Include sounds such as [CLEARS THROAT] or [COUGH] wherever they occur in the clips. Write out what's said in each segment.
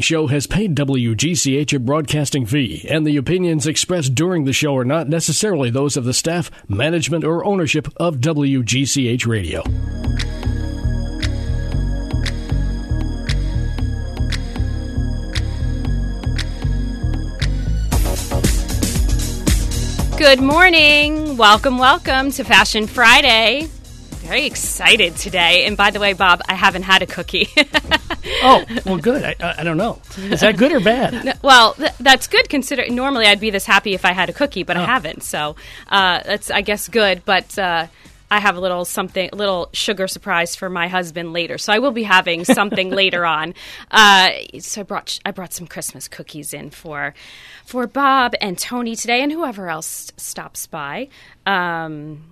show has paid WGCH a broadcasting fee, and the opinions expressed during the show are not necessarily those of the staff, management, or ownership of WGCH Radio. Good morning. Welcome, welcome to Fashion Friday. Very excited today. And by the way, Bob, I haven't had a cookie. [LAUGHS] oh, well, good. I, I don't know. Is that good or bad? No, well, th- that's good. Considering normally I'd be this happy if I had a cookie, but Oh. I haven't. So uh, that's, I guess, good. But uh, I have a little something, a little sugar surprise for my husband later. So I will be having something [LAUGHS] later on. Uh, so I brought, I brought some Christmas cookies in for, for Bob and Tony today, and whoever else stops by. Um,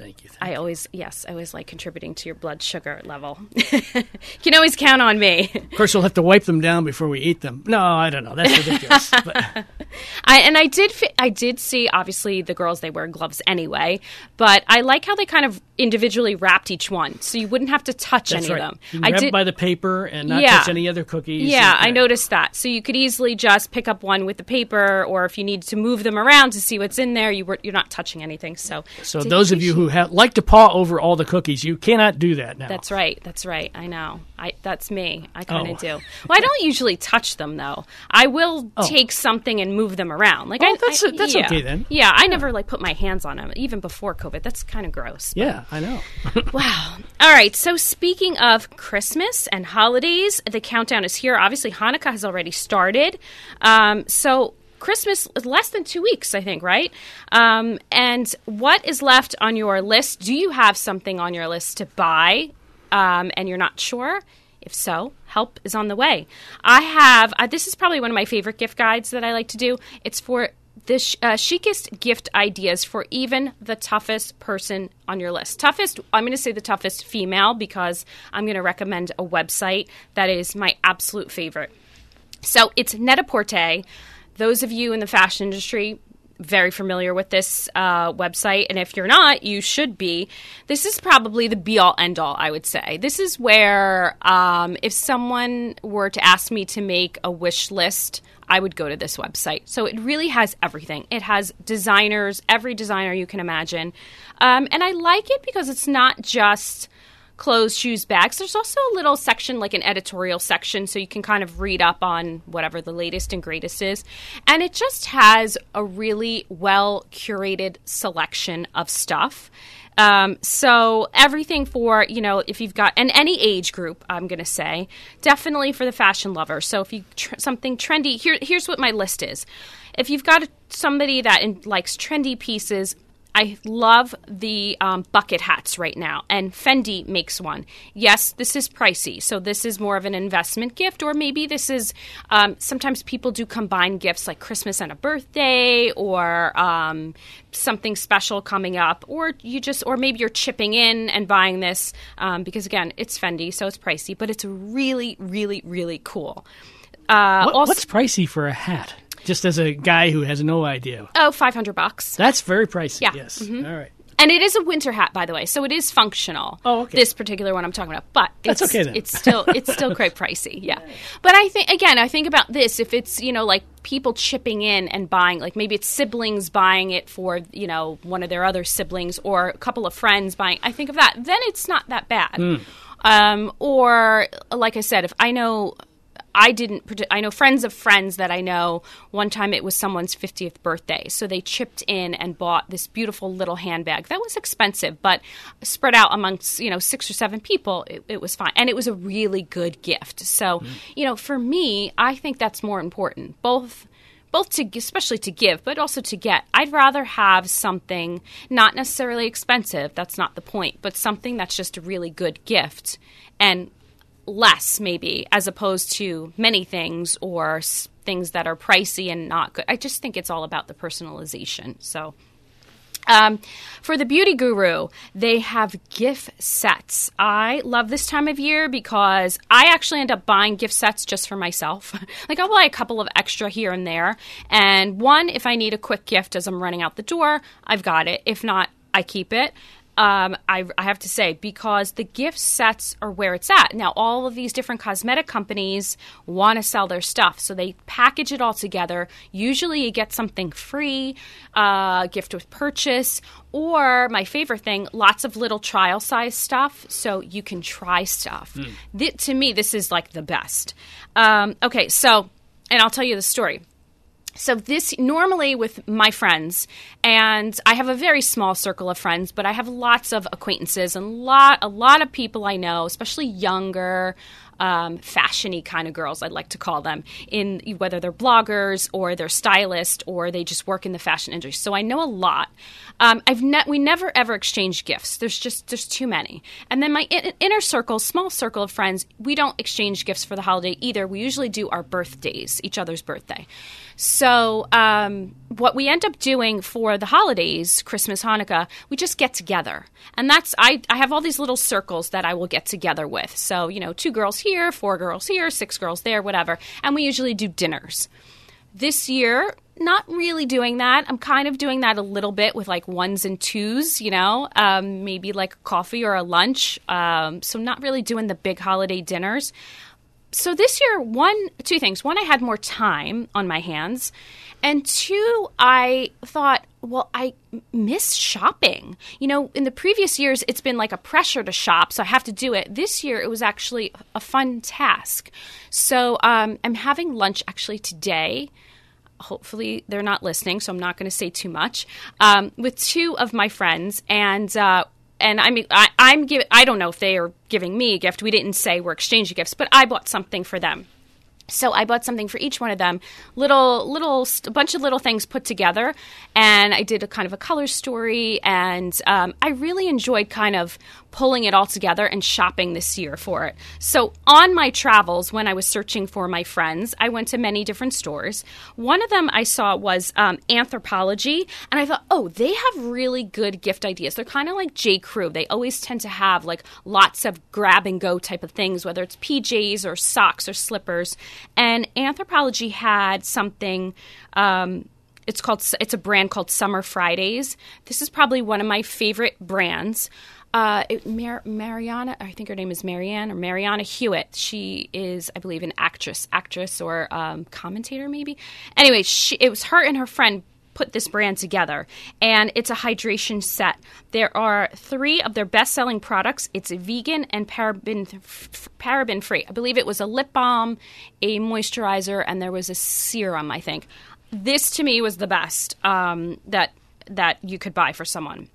Thank you. I always, yes, I always like contributing to your blood sugar level. [LAUGHS] you can always count on me. Of course, we'll have to wipe them down before we eat them. No, I don't know. That's ridiculous. [LAUGHS] but, I and I did, I did see. Obviously, the girls they wear gloves anyway, but I like how they kind of individually wrapped each one, so you wouldn't have to touch that's any right. of them. You I did. by the paper and not Yeah. touch any other cookies. yeah, and- I noticed that. So you could easily just pick up one with the paper, or if you need to move them around to see what's in there, you were you're not touching anything. So, So those of you who like to paw over all the cookies, you cannot do that now. That's right. That's right. I know. I that's me. I kind of Oh. do. Well, I don't usually touch them though. I will take something and move them around. Like Oh, I, that's- I- that's yeah. okay then. Yeah, I never like put my hands on them even before COVID. That's kind of gross. but- Yeah, I know. [LAUGHS] Wow. All right. So speaking of Christmas and holidays, the countdown is here. Obviously, Hanukkah has already started. Um, so. Christmas is less than two weeks, I think, right? Um, and what is left on your list? Do you have something on your list to buy um, and you're not sure? If so, help is on the way. I have, uh, this is probably one of my favorite gift guides that I like to do. It's for the sh- uh, chicest gift ideas for even the toughest person on your list. Toughest, I'm going to say the toughest female because I'm going to recommend a website that is my absolute favorite. So it's Net-a-Porter. Those of you in the fashion industry, very familiar with this uh, website, and if you're not, you should be. This is probably the be all end all, I would say. This is where, um, if someone were to ask me to make a wish list, I would go to this website. So it really has everything. It has designers, every designer you can imagine. Um, and I like it because it's not just clothes, shoes, bags. There's also a little section, like an editorial section, so you can kind of read up on whatever the latest and greatest is. And it just has a really well curated selection of stuff. Um, so everything for you know if you've got and any age group, I'm going to say definitely for the fashion lover. So if you tr- something trendy, here here's what my list is. If you've got somebody that in, likes trendy pieces, I love the um, bucket hats right now, and Fendi makes one. Yes, this is pricey, so this is more of an investment gift, or maybe this is. Um, sometimes people do combine gifts like Christmas and a birthday, or um, something special coming up, or you just, or maybe you're chipping in and buying this um, because again, it's Fendi, so it's pricey, but it's really, really, really cool. Uh, What- also, what's pricey for a hat? Just as a guy who has no idea. oh, 500 bucks. That's very pricey. Yeah. Yes. Mhm. All right. And it is a winter hat, by the way, so it is functional. Oh, okay. This particular one I'm talking about, but That's it's, okay then. It's still it's [LAUGHS] still quite pricey, yeah. But I think again, I think about this if it's you know like people chipping in and buying, like maybe it's siblings buying it for you know one of their other siblings or a couple of friends buying. I think of that, then it's not that bad. Hmm. Um, or like I said, if I know I didn't. I know friends of friends that I know. One time it was someone's 50th birthday, so they chipped in and bought this beautiful little handbag that was expensive, but spread out amongst you know six or seven people, it, it was fine, and it was a really good gift. So mm. you know, for me, I think that's more important. Both both to especially to give but also to get i'd rather have something not necessarily expensive that's not the point but something that's just a really good gift and less maybe as opposed to many things or things that are pricey and not good i just think it's all about the personalization so um, for the beauty guru, they have gift sets. I love this time of year because I actually end up buying gift sets just for myself. [LAUGHS] like I'll buy a couple of extra here and there. And one, if I need a quick gift as I'm running out the door, I've got it. If not, I keep it. Um, I, I have to say because the gift sets are where it's at now. All of these different cosmetic companies want to sell their stuff, so they package it all together. Usually, you get something free, uh, gift with purchase, or my favorite thing, lots of little trial size stuff, so you can try stuff. Th- to me, this is like the best. Um, okay, so and I'll tell you the story so this normally with my friends and i have a very small circle of friends but i have lots of acquaintances and lot a lot of people i know especially younger um, fashiony kind of girls i'd like to call them in whether they're bloggers or they're stylists or they just work in the fashion industry. So i know a lot. Um, i've ne- we never ever exchange gifts. There's just there's too many. And then my in- inner circle small circle of friends we don't exchange gifts for the holiday either. We usually do our birthdays each other's birthday so, um, what we end up doing for the holidays, Christmas, Hanukkah, we just get together. And that's, I, I have all these little circles that I will get together with. So, you know, two girls here, four girls here, six girls there, whatever. And we usually do dinners. This year, not really doing that. I'm kind of doing that a little bit with like ones and twos, you know, um, maybe like coffee or a lunch. Um, so, not really doing the big holiday dinners so this year one two things. One i had more time on my hands. And two i thought well i miss shopping. You know in the previous years it's been like a pressure to shop so i have to do it. This year it was actually a fun task. So um, i'm having lunch actually today. Hopefully they're not listening so i'm not going to say too much um, with two of my friends and uh, and I mean, I, I'm giving. I don't know if they are giving me a gift. We didn't say we're exchanging gifts, but I bought something for them. So I bought something for each one of them, little, little, a bunch of little things put together, and I did a kind of a color story, and um, I really enjoyed kind of pulling it all together and shopping this year for it. So, on my travels, when I was searching for my friends, I went to many different stores. One of them I saw was um, Anthropologie, and I thought, oh, they have really good gift ideas. They're kind of like J. Crew. They always tend to have like lots of grab and go type of things, whether it's PJs or socks or slippers. And Anthropologie had something. Um, it's called. It's a brand called Summer Fridays. This is probably one of my favorite brands. Uh, it, Mar- Marianna, I think her name is Marianne or Marianna Hewitt. She is, I believe, an actress, actress or um, commentator, maybe. Anyway, she, it was her and her friend put this brand together, and it's a hydration set. There are three of their best-selling products. It's vegan and paraben f- paraben free. I believe it was a lip balm, a moisturizer, and there was a serum. I think this to me was the best um, that that you could buy for someone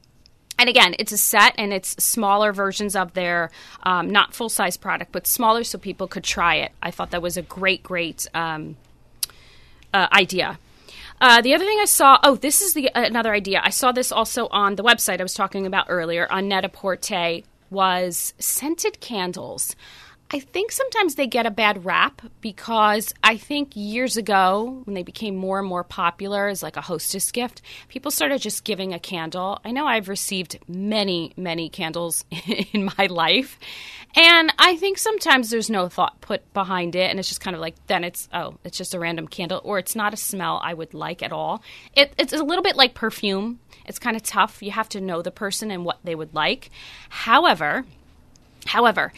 and again, it's a set and it's smaller versions of their, um, not full size product, but smaller so people could try it. I thought that was a great, great um, uh, idea. Uh, the other thing I saw, oh, this is the another idea. I saw this also on the website I was talking about earlier on Net-a-Porter was scented candles. I think sometimes they get a bad rap because I think years ago, when they became more and more popular as like a hostess gift, people started just giving a candle. I know I've received many, many candles [LAUGHS] in my life. And I think sometimes there's no thought put behind it. And it's just kind of like, then it's, oh, it's just a random candle, or it's not a smell I would like at all. It, it's a little bit like perfume. It's kind of tough. You have to know the person and what they would like. However, however,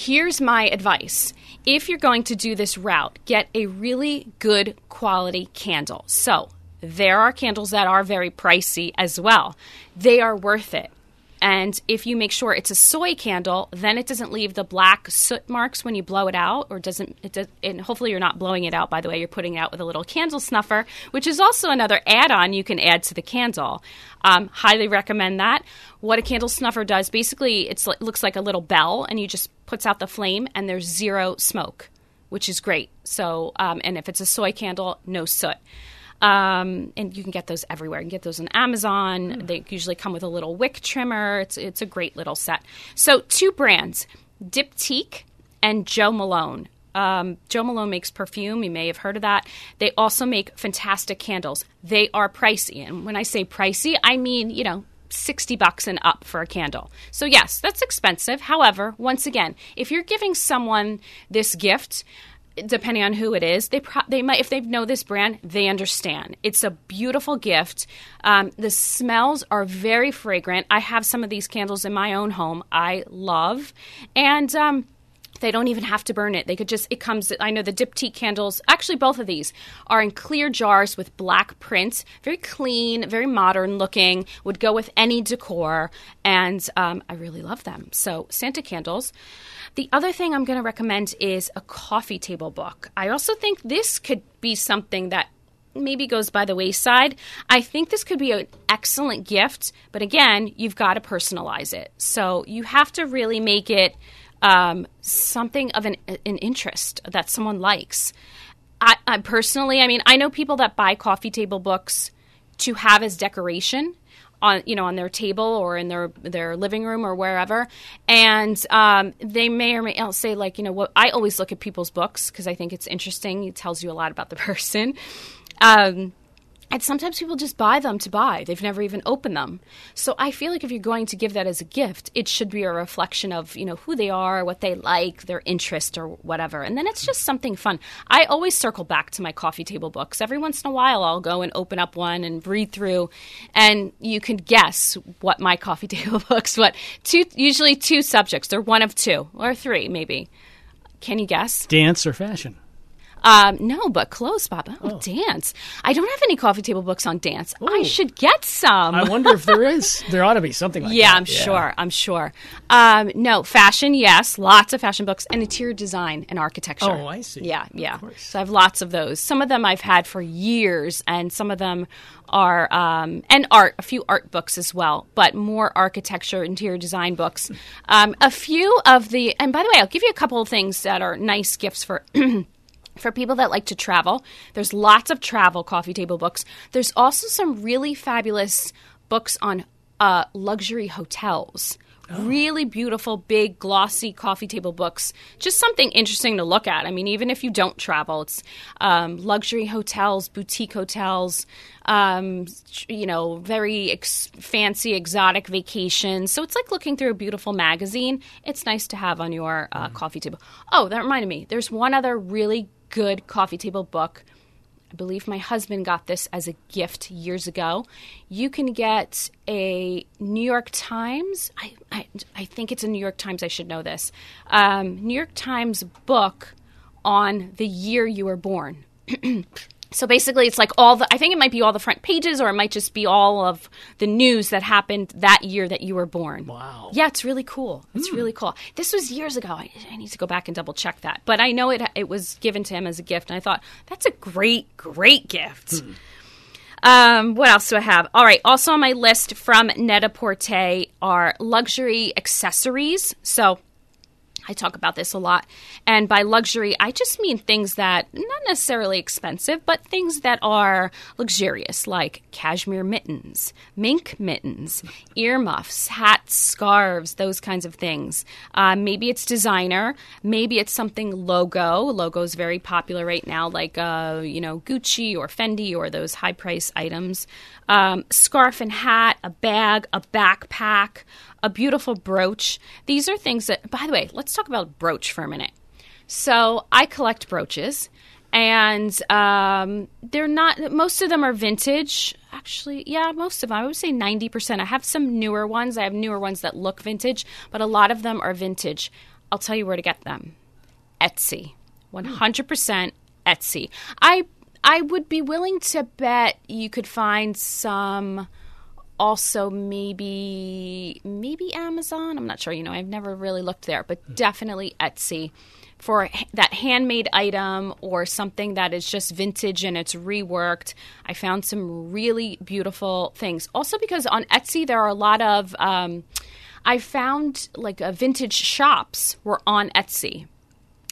Here's my advice. If you're going to do this route, get a really good quality candle. So, there are candles that are very pricey as well. They are worth it. And if you make sure it's a soy candle, then it doesn't leave the black soot marks when you blow it out, or doesn't. It does, and hopefully, you're not blowing it out. By the way, you're putting it out with a little candle snuffer, which is also another add-on you can add to the candle. Um, highly recommend that. What a candle snuffer does, basically, it looks like a little bell, and you just puts out the flame, and there's zero smoke, which is great. So, um, and if it's a soy candle, no soot. Um, and you can get those everywhere. You can get those on Amazon. Mm. They usually come with a little wick trimmer. It's it's a great little set. So two brands, Diptyque and Jo Malone. Um, Jo Malone makes perfume. You may have heard of that. They also make fantastic candles. They are pricey, and when I say pricey, I mean you know 60 bucks and up for a candle. So, yes, that's expensive. However, once again, if you're giving someone this gift, depending on who it is, they pro- they might if they know this brand, they understand. It's a beautiful gift. Um, the smells are very fragrant. I have some of these candles in my own home. I love, and um, they don't even have to burn it. They could just, it comes, I know the Diptyque candles, actually, both of these are in clear jars with black print, very clean, very modern looking, would go with any decor, and um, I really love them. So, Santa candles. The other thing I'm going to recommend is a coffee table book. I also think this could be something that maybe goes by the wayside. I think this could be an excellent gift, but again, you've got to personalize it. So, you have to really make it um, something of an, an interest that someone likes. I, I personally, I mean, I know people that buy coffee table books to have as decoration on you know on their table or in their their living room or wherever. And um, they may or may not say like you know what i always look at people's books because i think it's interesting. It tells you a lot about the [LAUGHS] person. Um, and sometimes people just buy them to buy. They've never even opened them. So I feel like if you're going to give that as a gift, it should be a reflection of, you know, who they are, what they like, their interest or whatever. And then it's just something fun. I always circle back to my coffee table books. Every once in a while I'll go and open up one and read through and you can guess what my [LAUGHS] coffee table books what two usually two subjects. They're one of two or three maybe. Can you guess? Dance or fashion? Um, no, but close, Bob. Oh, oh, dance. I don't have any coffee table books on dance. Ooh. I should get some. I wonder if there is. There ought to be something like [LAUGHS] yeah, that. I'm yeah, sure. I'm sure. Um, no, fashion, yes. Lots of fashion books and interior design and architecture. Oh, I see. Yeah, yeah. So I have lots of those. Some of them I've had for years, and some of them are um, and art, a few art books as well, but more architecture, interior design books. [LAUGHS] Um, a few of the, and by the way, I'll give you a couple of things that are nice gifts for [CLEARS THROAT] for people that like to travel, there's lots of travel coffee table books. There's also some really fabulous books on uh, luxury hotels. Oh. Really beautiful, big, glossy coffee table books. Just something interesting to look at. I mean, even if you don't travel, it's um, luxury hotels, boutique hotels, um, you know, very ex- fancy, exotic vacations. So it's like looking through a beautiful magazine. It's nice to have on your uh, mm. coffee table. Oh, that reminded me. There's one other really good coffee table book. I believe my husband got this as a gift years ago. You can get a New York Times. I, I, I think it's a New York Times. I should know this. Um, New York Times book on the year you were born. [CLEARS THROAT] So basically, it's like all the, I think it might be all the front pages, or it might just be all of the news that happened that year that you were born. Wow. Yeah, it's really cool. It's mm. really cool. This was years ago. I, I, need to go back and double check that. But I know it, it was given to him as a gift, and I thought, that's a great, great gift. Mm. Um, what else do I have? All right. Also on my list from Net-a-Porter are luxury accessories. So I talk about this a lot. And by luxury, I just mean things that not necessarily expensive, but things that are luxurious, like cashmere mittens, mink mittens, earmuffs, hats, scarves, those kinds of things. Uh, maybe it's designer, maybe it's something logo. Logo is very popular right now, like uh, you know Gucci or Fendi or those high price items. Um, scarf and hat, a bag, a backpack a beautiful brooch. These are things that, by the way, let's talk about brooch for a minute. So I collect brooches, and um, they're not. Most of them are vintage. Actually, yeah, most of them. I would say ninety percent. I have some newer ones. I have newer ones that look vintage, but a lot of them are vintage. I'll tell you where to get them. Etsy, one hundred percent Etsy. I I would be willing to bet you could find some also maybe maybe Amazon. I'm not sure. You know, I've never really looked there, but hmm. definitely Etsy for that handmade item or something that is just vintage and it's reworked. I found some really beautiful things. Also, because on Etsy there are a lot of um, I found like a vintage shops were on Etsy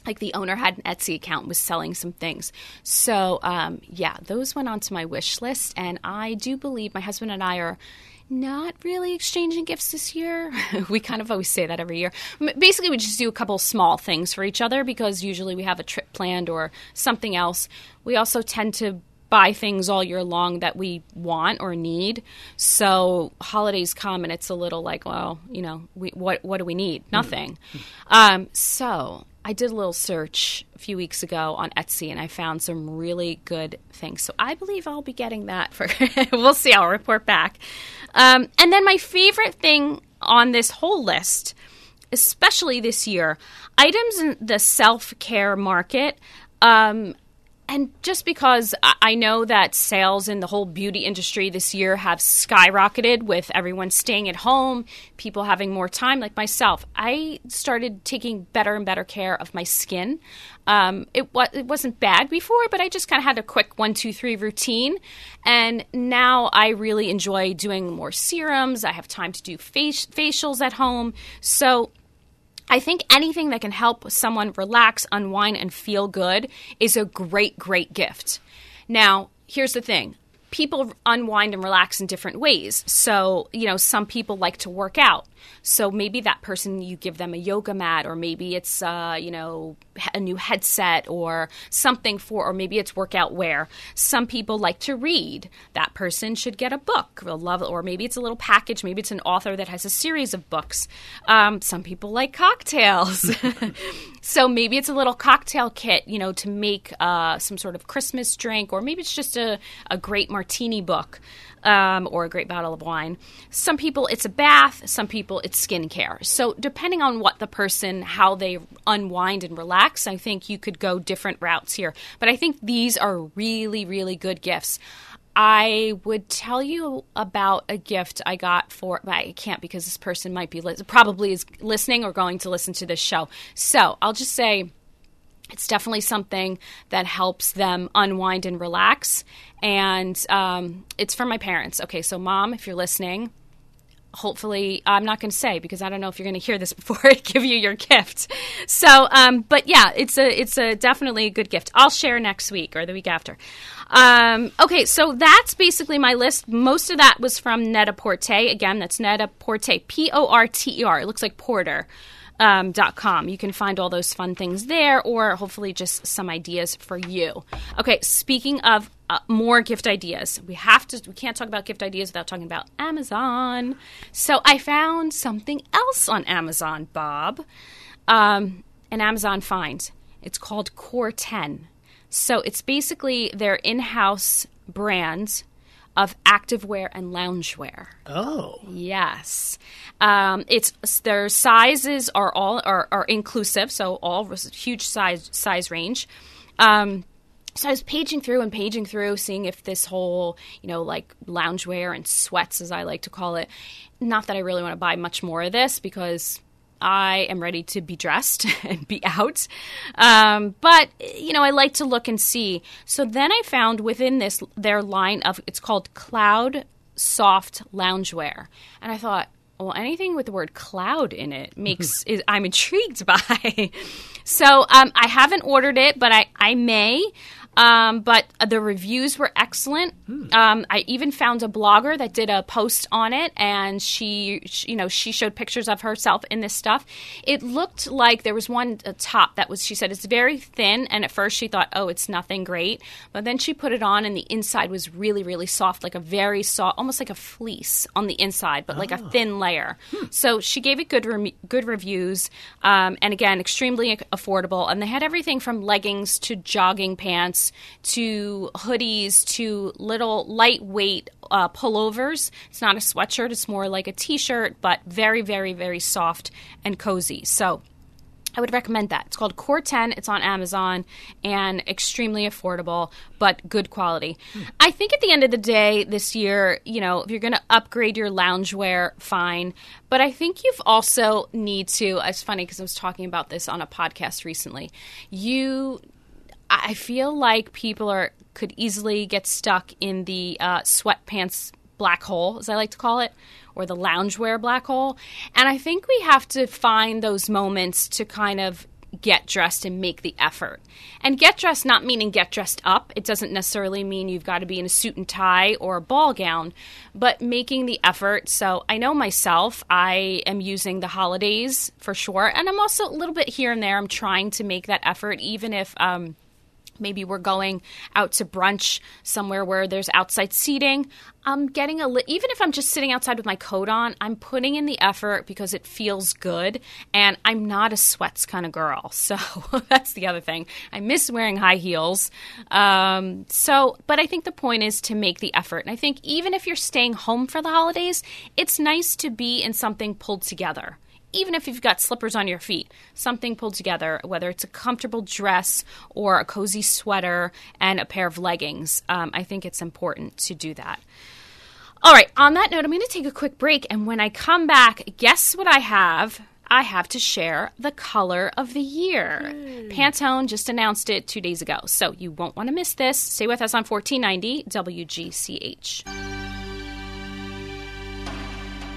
like the owner had an Etsy account was selling some things. So um, yeah, those went onto my wish list, and I do believe my husband and I are not really exchanging gifts this year. [LAUGHS] we kind of always say that every year. Basically, we just do a couple small things for each other because usually we have a trip planned or something else. We also tend to buy things all year long that we want or need. So holidays come and it's a little like, well, you know, we, what what do we need? Nothing. Mm-hmm. Um, so I did a little search a few weeks ago on Etsy and I found some really good things. So I believe I'll be getting that for, [LAUGHS] we'll see, I'll report back. Um, and then my favorite thing on this whole list, especially this year, items in the self care market. Um, and just because I know that sales in the whole beauty industry this year have skyrocketed with everyone staying at home, people having more time, like myself, I started taking better and better care of my skin. Um, it, wa- it wasn't bad before, but I just kind of had a quick one, two, three routine. And now I really enjoy doing more serums. I have time to do face- facials at home. So I think anything that can help someone relax, unwind, and feel good is a great, great gift. Now, here's the thing people unwind and relax in different ways. So, you know, some people like to work out. So maybe that person you give them a yoga mat, or maybe it's uh, you know a new headset or something for, or maybe it's workout wear. Some people like to read. That person should get a book. They'll love or maybe it's a little package. Maybe it's an author that has a series of books. Um, some people like cocktails, [LAUGHS] so maybe it's a little cocktail kit, you know, to make uh, some sort of Christmas drink, or maybe it's just a, a great martini book um, or a great bottle of wine. Some people it's a bath, some people it's skincare. So, depending on what the person, how they unwind and relax, I think you could go different routes here. But I think these are really, really good gifts. I would tell you about a gift I got for. But I can't because this person might be li- probably is listening or going to listen to this show. So I'll just say it's definitely something that helps them unwind and relax. And um, it's for my parents. Okay, so mom, if you're listening, hopefully i'm not going to say because i don't know if you're going to hear this [LAUGHS] before i give you your gift so um, but yeah it's a it's a definitely a good gift i'll share next week or the week after um, okay so that's basically my list most of that was from net-a-porter again that's net-a-porter p-o-r-t-e-r it looks like porter um, .com. You can find all those fun things there, or hopefully just some ideas for you. Okay, speaking of uh, more gift ideas, we have to. We can't talk about gift ideas without talking about Amazon. So I found something else on Amazon, Bob, um, an Amazon find. It's called Core Ten. So it's basically their in-house brand of activewear and loungewear. Oh, yes. Um, it's their sizes are all are, are inclusive, so all huge size size range. Um, so I was paging through and paging through, seeing if this whole, you know, like loungewear and sweats, as I like to call it. Not that I really want to buy much more of this because I am ready to be dressed [LAUGHS] and be out. Um, but, you know, I like to look and see. So then I found within this, their line of, it's called Cloud Soft Loungewear. And I thought, well, anything with the word cloud in it [LAUGHS] makes, is, I'm intrigued [LAUGHS] by. so um, I haven't ordered it, but I, I may. Um, but the reviews were excellent. Hmm. Um, I even found a blogger that did a post on it, and she, she, you know, she showed pictures of herself in this stuff. It looked like there was one top that was. She said it's very thin, and at first she thought, oh, it's nothing great, but then she put it on, and the inside was really, really soft, like a very soft, almost like a fleece on the inside, but oh. like a oh. thin layer. Hmm. So she gave it good, re- good reviews, um, and again, extremely affordable. And they had everything from leggings to jogging pants to hoodies to little lightweight uh, pullovers. It's not a sweatshirt, it's more like a t shirt, but very, very, very soft and cozy. So, I would recommend that. It's called Core 10. It's on Amazon and extremely affordable, but good quality. Hmm. I think at the end of the day, this year, you know, if you're going to upgrade your loungewear, fine. But I think you've also need to. It's funny because I was talking about this on a podcast recently. You I feel like people are could easily get stuck in the uh, sweatpants black hole, as I like to call it, or the loungewear black hole. And I think we have to find those moments to kind of get dressed and make the effort. And get dressed not meaning get dressed up. It doesn't necessarily mean you've got to be in a suit and tie or a ball gown, but making the effort. So I know myself, I am using the holidays for sure. And I'm also a little bit here and there. I'm trying to make that effort, even if, um, maybe we're going out to brunch somewhere where there's outside seating. I'm getting a li- even if i'm just sitting outside with my coat on i'm putting in the effort because it feels good and i'm not a sweats kind of girl. [LAUGHS] So that's the other thing. I miss wearing high heels. Um, so but i think the point is to make the effort and i think even if you're staying home for the holidays it's nice to be in something pulled together even if you've got slippers on your feet, something pulled together, whether it's a comfortable dress or a cozy sweater and a pair of leggings. Um, I think it's important to do that. All right, on that note, I'm going to take a quick break. And when I come back, guess what I have? I have to share the color of the year. Pantone just announced it two days ago, so you won't want to miss this. Stay with us on 1490 WGCH.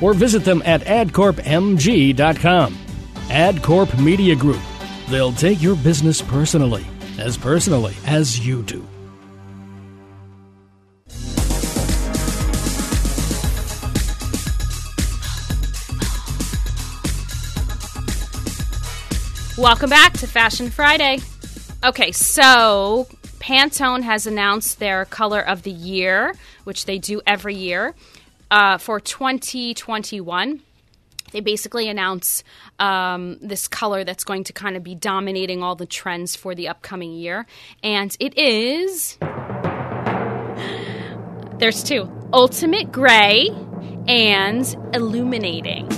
or visit them at adcorpmg.com. AdCorp Media Group. They'll take your business personally, as personally as you do. Welcome back to Fashion Friday. Okay, so Pantone has announced their color of the year, which they do every year uh, for 2021 they basically announce um, this color that's going to kind of be dominating all the trends for the upcoming year. And it is. There's two Ultimate Gray and Illuminating.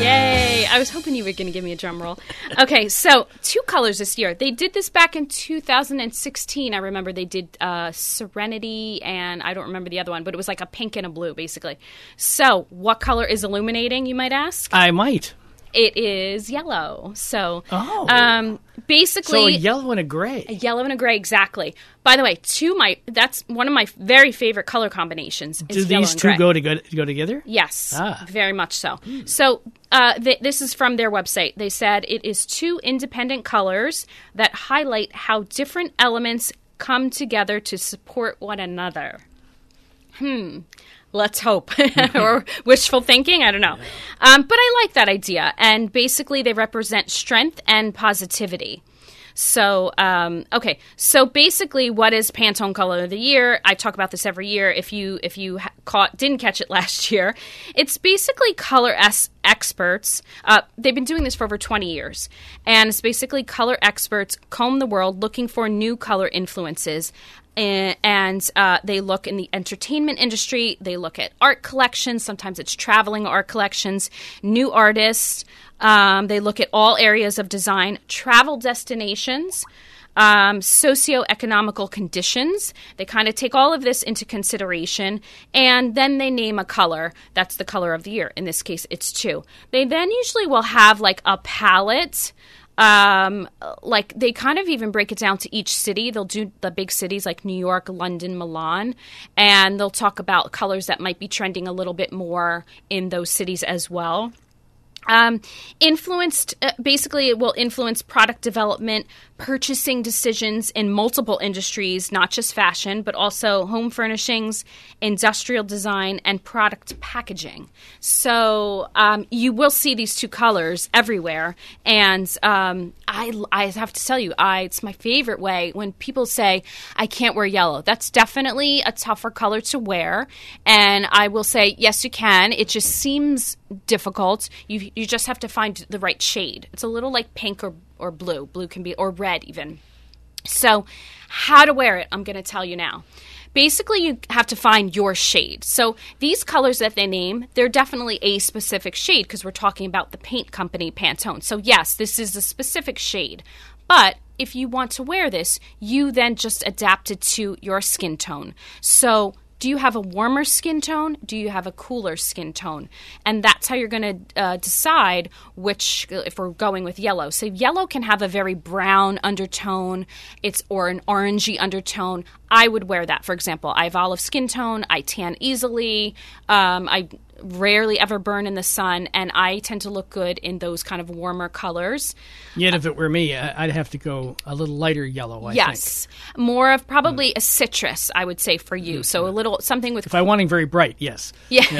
Yay! I was hoping you were going to give me a drum roll. Okay, so two colors this year. They did this back in 2016. I remember they did uh, Serenity and I don't remember the other one, but it was like a pink and a blue, basically. So, what color is illuminating, you might ask? I might. It is yellow. So, Oh. um, basically, So a yellow and a gray. a yellow and a gray, exactly. By the way, two my that's one of my very favorite color combinations. Is Do these two go to go, go together? Yes, Ah. very much so. So, uh, th- this is from their website. They said it is two independent colors that highlight how different elements come together to support one another. Hmm. Let's hope. [LAUGHS] [LAUGHS] or wishful thinking. I don't know. Um, but I like that idea. And basically, they represent strength and positivity. So, um, okay. So basically, what is Pantone Color of the Year? I talk about this every year. If you if you ha- caught didn't catch it [LAUGHS] last year, it's basically color s experts. Uh, they've been doing this for over twenty years, and it's basically color experts comb the world looking for new color influences. And uh, they look in the entertainment industry. They look at art collections. Sometimes it's traveling art collections, new artists. Um, they look at all areas of design, travel destinations, um, socioeconomical conditions. They kind of take all of this into consideration and then they name a color. That's the color of the year. In this case, it's two. They then usually will have like a palette. Um, like they kind of even break it down to each city. They'll do the big cities like New York, London, Milan, and they'll talk about colors that might be trending a little bit more in those cities as well. Um, influenced, uh, basically, it will influence product development, purchasing decisions in multiple industries, not just fashion, but also home furnishings, industrial design, and product packaging. So um, you will see these two colors everywhere. And um, I, I have to tell you, I, it's my favorite way when people say, I can't wear yellow. That's definitely a tougher color to wear. And I will say, yes, you can. It just seems difficult. You you just have to find the right shade. It's a little like pink or or blue. Blue can be or red even. So, how to wear it, I'm going to tell you now. Basically, you have to find your shade. So, these colors that they name, they're definitely a specific shade because we're talking about the paint company Pantone. So, yes, this is a specific shade. But if you want to wear this, you then just adapt it to your skin tone. So do you have a warmer skin tone? Do you have a cooler skin tone? And that's how you're going to uh, decide which, if we're going with yellow. So yellow can have a very brown undertone, it's or an orangey undertone. I would wear that. For example, I have olive skin tone. I tan easily. Um, I rarely ever burn in the sun, and I tend to look good in those kind of warmer colors. Yet, if it were me, I'd have to go a little lighter yellow. I yes, think. more of probably a citrus, I would say for you. Mm-hmm. So a little something with. If I'm wanting very bright, yes. Yes,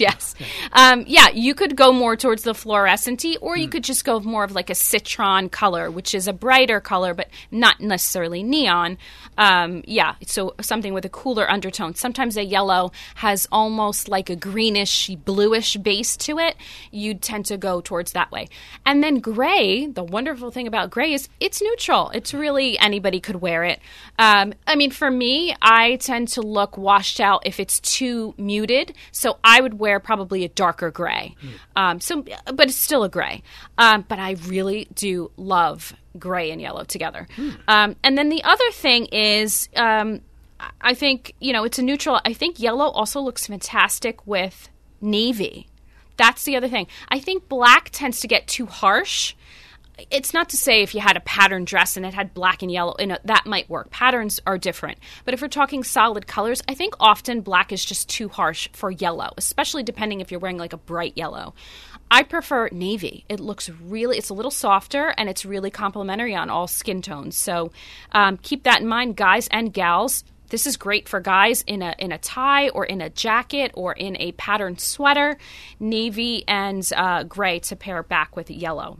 yeah. [LAUGHS] yes. Yeah. Um, yeah. you could go more towards the fluorescenty, or you mm. could just go more of like a citron color, which is a brighter color, but not necessarily neon. Um, yeah, so something with a cooler undertone. Sometimes a yellow has almost like a greenish bluish base to it, you'd tend to go towards that way. And then gray, the wonderful thing about gray is it's neutral. It's really anybody could wear it. Um, I mean, for me, I tend to look washed out if it's too muted. So I would wear probably a darker gray. Um, so, but it's still a gray. Um, but I really do love gray and yellow together. Um, and then the other thing is, um, I think you know it's a neutral. I think yellow also looks fantastic with navy. That's the other thing. I think black tends to get too harsh. It's not to say if you had a pattern dress and it had black and yellow in it, that might work. Patterns are different. But if we're talking solid colors, I think often black is just too harsh for yellow, especially depending if you're wearing like a bright yellow. I prefer navy. It looks really, it's a little softer and it's really complementary on all skin tones. So um, keep that in mind, guys and gals. This is great for guys in a in a tie or in a jacket or in a patterned sweater, navy and uh, gray to pair back with yellow.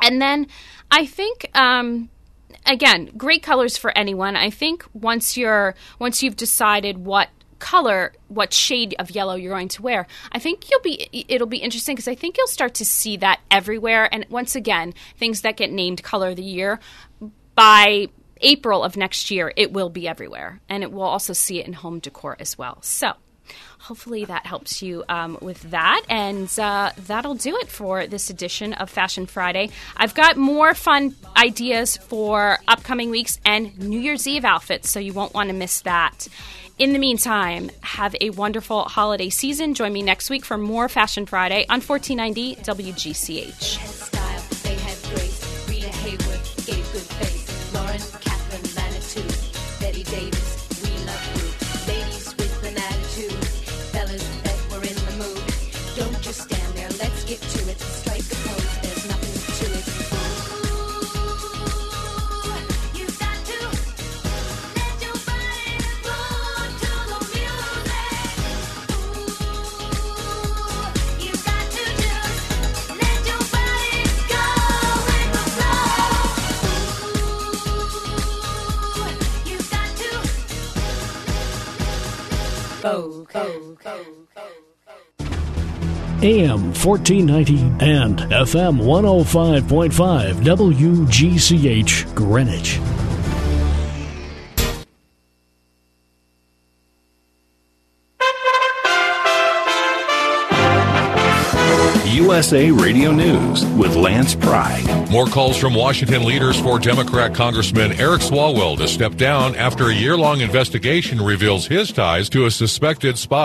And then I think um, again, great colors for anyone. I think once you're once you've decided what color what shade of yellow you're going to wear i think you'll be it'll be interesting because i think you'll start to see that everywhere and once again things that get named color of the year by April of next year, it will be everywhere. And it will also see it in home decor as well. So hopefully that helps you um, with that. And uh, that'll do it for this edition of Fashion Friday. I've got more fun ideas for upcoming weeks and New Year's Eve outfits, so you won't want to miss that. In the meantime, have a wonderful holiday season. Join me next week for more Fashion Friday on 1490 WGCH. Davis, we love you. Ladies with an attitude, fellas that were in the mood. Don't just stand there, let's get to it. AM 1490 and FM 105.5 WGCH Greenwich. USA Radio News with Lance Pride. More calls from Washington leaders for Democrat Congressman Eric Swalwell to step down after a year long investigation reveals his ties to a suspected spy.